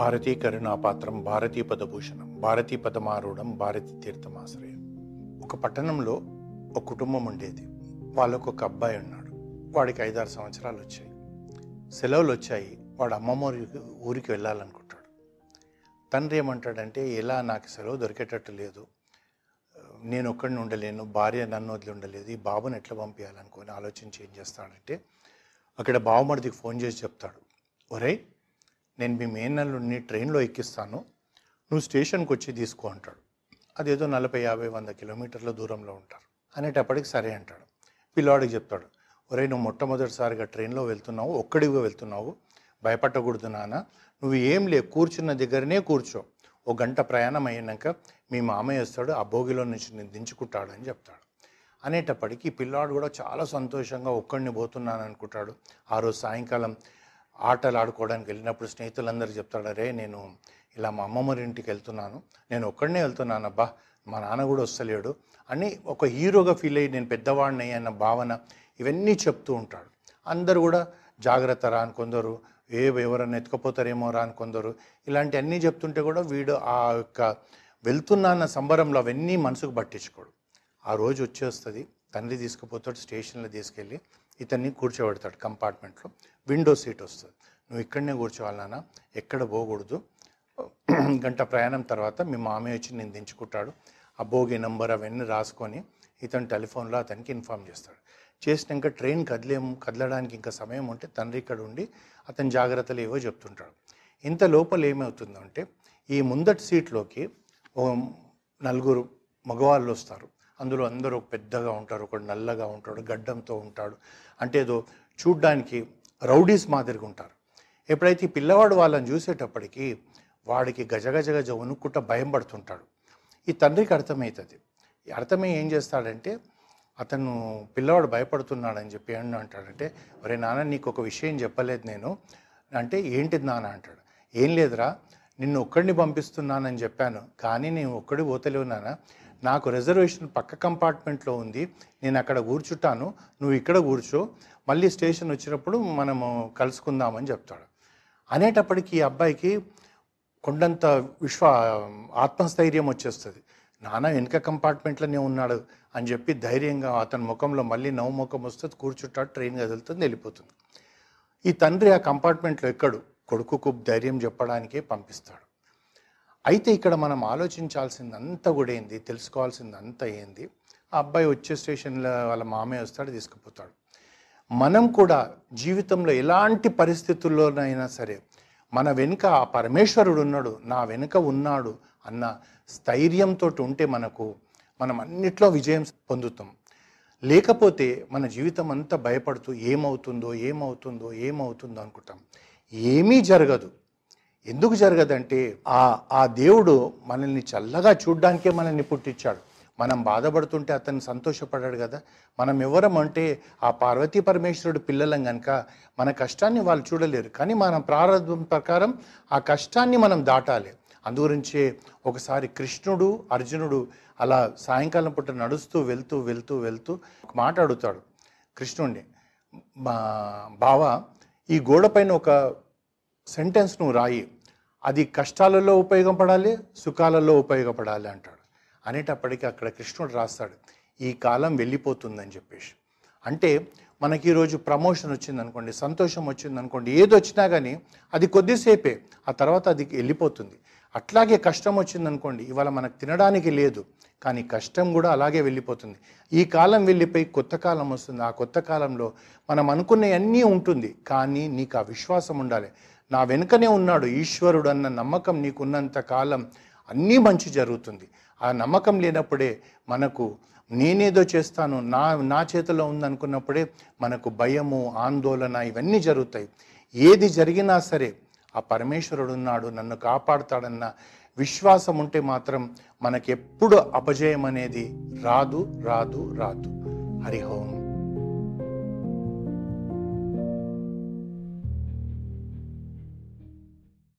భారతీ కరుణాపాత్రం భారతీ పదభూషణం భారతీ పదమారూఢం భారతీ తీర్థమాశ్రయం ఒక పట్టణంలో ఒక కుటుంబం ఉండేది. వాళ్ళకు ఒక అబ్బాయి ఉన్నాడు. వాడికి ఐదారు సంవత్సరాలు వచ్చాయి. సెలవులు వచ్చాయి. వాడు అమ్మమ్మ ఊరికి ఊరికి వెళ్ళాలనుకుంటాడు. తండ్రి ఏమంటాడంటే ఎలా నాకు సెలవు దొరికేటట్టు లేదు. నేను ఒక్కడిని ఉండలేను. భార్య నన్ను వదిలి ఉండలేదు. ఈ బాబుని ఎట్లా పంపించాలనుకొని ఆలోచించి ఏం చేస్తాడంటే అక్కడ బావమరిదికి ఫోన్ చేసి చెప్తాడు. ఒరేయ్ నేను మీ మేనల్లుడిని ట్రైన్లో ఎక్కిస్తాను. నువ్వు స్టేషన్కి వచ్చి తీసుకో అంటాడు. అదేదో నలభై యాభై వంద కిలోమీటర్ల దూరంలో ఉంటారు. అనేటప్పటికి సరే అంటాడు. పిల్లవాడికి చెప్తాడు ఒరే నువ్వు మొట్టమొదటిసారిగా ట్రైన్లో వెళ్తున్నావు ఒక్కడిగా వెళ్తున్నావు. భయపడకూడదు నాన్న. నువ్వు ఏం లే కూర్చున్న దగ్గరనే కూర్చో. ఒక గంట ప్రయాణం అయినాక మీ మామయ్య వస్తాడు ఆ భోగిలో నుంచి నేను దించుకుంటాడు అని చెప్తాడు. అనేటప్పటికి పిల్లాడు కూడా చాలా సంతోషంగా ఒక్కడిని పోతున్నాను అనుకుంటాడు. ఆ రోజు సాయంకాలం ఆటలు ఆడుకోవడానికి వెళ్ళినప్పుడు స్నేహితులందరూ చెప్తాడు అరే నేను ఇలా మా అమ్మమ్మ ఇంటికి వెళ్తున్నాను. నేను ఒక్కడనే వెళ్తున్నాను. అబ్బా మా నాన్న కూడా వస్తలేడు అని ఒక హీరోగా ఫీల్ అయ్యి నేను పెద్దవాడిని అన్న భావన ఇవన్నీ చెప్తూ ఉంటాడు. అందరు కూడా జాగ్రత్త రా అని కొందరు ఏ ఎవరన్నా ఎత్తుకపోతారేమో రా అని కొందరు ఇలాంటి అన్నీ చెప్తుంటే కూడా వీడు ఆ యొక్క వెళ్తున్నా అన్న సంబరంలో అవన్నీ మనసుకు పట్టించుకోడు. ఆ రోజు వచ్చేస్తుంది తండ్రి తీసుకుపోతాడు స్టేషన్లో తీసుకెళ్ళి ఇతన్ని కూర్చోబెడతాడు కంపార్ట్మెంట్లో. విండో సీట్ వస్తుంది. నువ్వు ఇక్కడనే కూర్చోవాలన్నా ఎక్కడ పోకూడదు. గంట ప్రయాణం తర్వాత మీ మామయ్య వచ్చి నేను దించుకుంటాడు. ఆ భోగి నెంబర్ అవన్నీ రాసుకొని ఇతను టెలిఫోన్లో అతనికి ఇన్ఫామ్ చేస్తాడు. చేసినాక ట్రైన్ కదిలేం కదలడానికి ఇంకా సమయం ఉంటే తండ్రి ఇక్కడ ఉండి అతని జాగ్రత్తలు ఏవో చెప్తుంటాడు. ఇంత లోపల ఏమవుతుందంటే ఈ ముందటి సీట్లోకి ఓ నలుగురు మగవాళ్ళు వస్తారు. అందులో అందరూ పెద్దగా ఉంటారు ఒకడు నల్లగా ఉంటాడు గడ్డంతో ఉంటాడు. అంటే ఏదో చూడ్డానికి రౌడీస్ మాదిరిగా ఉంటారు. ఎప్పుడైతే ఈ పిల్లవాడు వాళ్ళని చూసేటప్పటికి వాడికి గజగజ గజ వణుక్కుంట భయం పడుతుంటాడు. ఈ తండ్రికి అర్థమవుతుంది అర్థమై ఏం చేస్తాడంటే అతను పిల్లవాడు భయపడుతున్నాడని చెప్పి ఏమన్నా అంటాడంటే ఒరే నాన్న నీకు ఒక విషయం చెప్పలేదు నేను. అంటే ఏంటిది నాన్న? అంటాడు. ఏం లేదురా నిన్ను ఒక్కడిని పంపిస్తున్నానని చెప్పాను కానీ నేను ఒక్కడి పోతలేవు నాన్న. నాకు రిజర్వేషన్ పక్క కంపార్ట్మెంట్లో ఉంది. నేను అక్కడ కూర్చుంటాను. నువ్వు ఇక్కడ కూర్చో. మళ్ళీ స్టేషన్ వచ్చినప్పుడు మనము కలుసుకుందామని చెప్తాడు. అనేటప్పటికీ ఈ అబ్బాయికి కొండంత విశ్వ ఆత్మస్థైర్యం వచ్చేస్తుంది. నాన్న వెనుక కంపార్ట్మెంట్లోనే ఉన్నాడు అని చెప్పి ధైర్యంగా అతని ముఖంలో మళ్ళీ నవ్వు ముఖం వస్తుంది. కూర్చుంటాడు ట్రైన్ కదులుతుంది వెళ్ళిపోతుంది. ఈ తండ్రి ఆ కంపార్ట్మెంట్లో ఎక్కడు? కొడుకుకు ధైర్యం చెప్పడానికే పంపిస్తాడు. అయితే ఇక్కడ మనం ఆలోచించాల్సిందంతా కూడా ఏంది? తెలుసుకోవాల్సిందంతా ఏంది? ఆ అబ్బాయి వచ్చే స్టేషన్లో వాళ్ళ మామయ్య వస్తాడు తీసుకుపోతాడు. మనం కూడా జీవితంలో ఎలాంటి పరిస్థితుల్లోనైనా సరే మన వెనుక ఆ పరమేశ్వరుడు ఉన్నాడు నా వెనుక ఉన్నాడు అన్న స్థైర్యంతో ఉంటే మనకు మనం అన్నిట్లో విజయం పొందుతాం. లేకపోతే మన జీవితం అంతా భయపడుతూ ఏమవుతుందో ఏమవుతుందో ఏమవుతుందో అనుకుంటాం. ఏమీ జరగదు. ఎందుకు జరగదంటే ఆ ఆ దేవుడు మనల్ని చల్లగా చూడ్డానికే మనల్ని పుట్టించాడు. మనం బాధపడుతుంటే అతను సంతోషపడ్డాడు కదా. మనం ఎవరం అంటే ఆ పార్వతీ పరమేశ్వరుడు పిల్లలం కనుక మన కష్టాన్ని వాళ్ళు చూడలేరు. కానీ మన ప్రారంభం ప్రకారం ఆ కష్టాన్ని మనం దాటాలి. అందుగురించే ఒకసారి కృష్ణుడు అర్జునుడు అలా సాయంకాలం పూట నడుస్తూ వెళ్తూ వెళ్తూ వెళ్తూ ఒక మాట అడుగుతాడు. కృష్ణుడిని మా బావ ఈ గోడపైన ఒక సెంటెన్స్ నువ్వు రాయి. అది కష్టాలలో ఉపయోగపడాలి సుఖాలలో ఉపయోగపడాలి అంటాడు. అనేటప్పటికీ అక్కడ కృష్ణుడు రాస్తాడు ఈ కాలం వెళ్ళిపోతుందని చెప్పేసి. అంటే మనకి ఈరోజు ప్రమోషన్ వచ్చిందనుకోండి సంతోషం వచ్చిందనుకోండి ఏది వచ్చినా కానీ అది కొద్దిసేపే ఆ తర్వాత అది వెళ్ళిపోతుంది. అట్లాగే కష్టం వచ్చిందనుకోండి ఇవాళ మనకు తినడానికి లేదు కానీ కష్టం కూడా అలాగే వెళ్ళిపోతుంది. ఈ కాలం వెళ్ళిపోయి కొత్త కాలం వస్తుంది ఆ కొత్త కాలంలో మనం అనుకునే అన్నీ ఉంటుంది కానీ నీకు ఆ విశ్వాసం ఉండాలి. నా వెనుకనే ఉన్నాడు ఈశ్వరుడు అన్న నమ్మకం నీకున్నంత కాలం అన్నీ మంచి జరుగుతుంది. ఆ నమ్మకం లేనప్పుడే మనకు నేనేదో చేస్తాను నా నా చేతిలో ఉందనుకున్నప్పుడే మనకు భయము ఆందోళన ఇవన్నీ జరుగుతాయి. ఏది జరిగినా సరే ఆ పరమేశ్వరుడు ఉన్నాడు నన్ను కాపాడుతాడన్న విశ్వాసం ఉంటే మాత్రం మనకెప్పుడు అపజయం అనేది రాదు రాదు. రాదు హరిహోం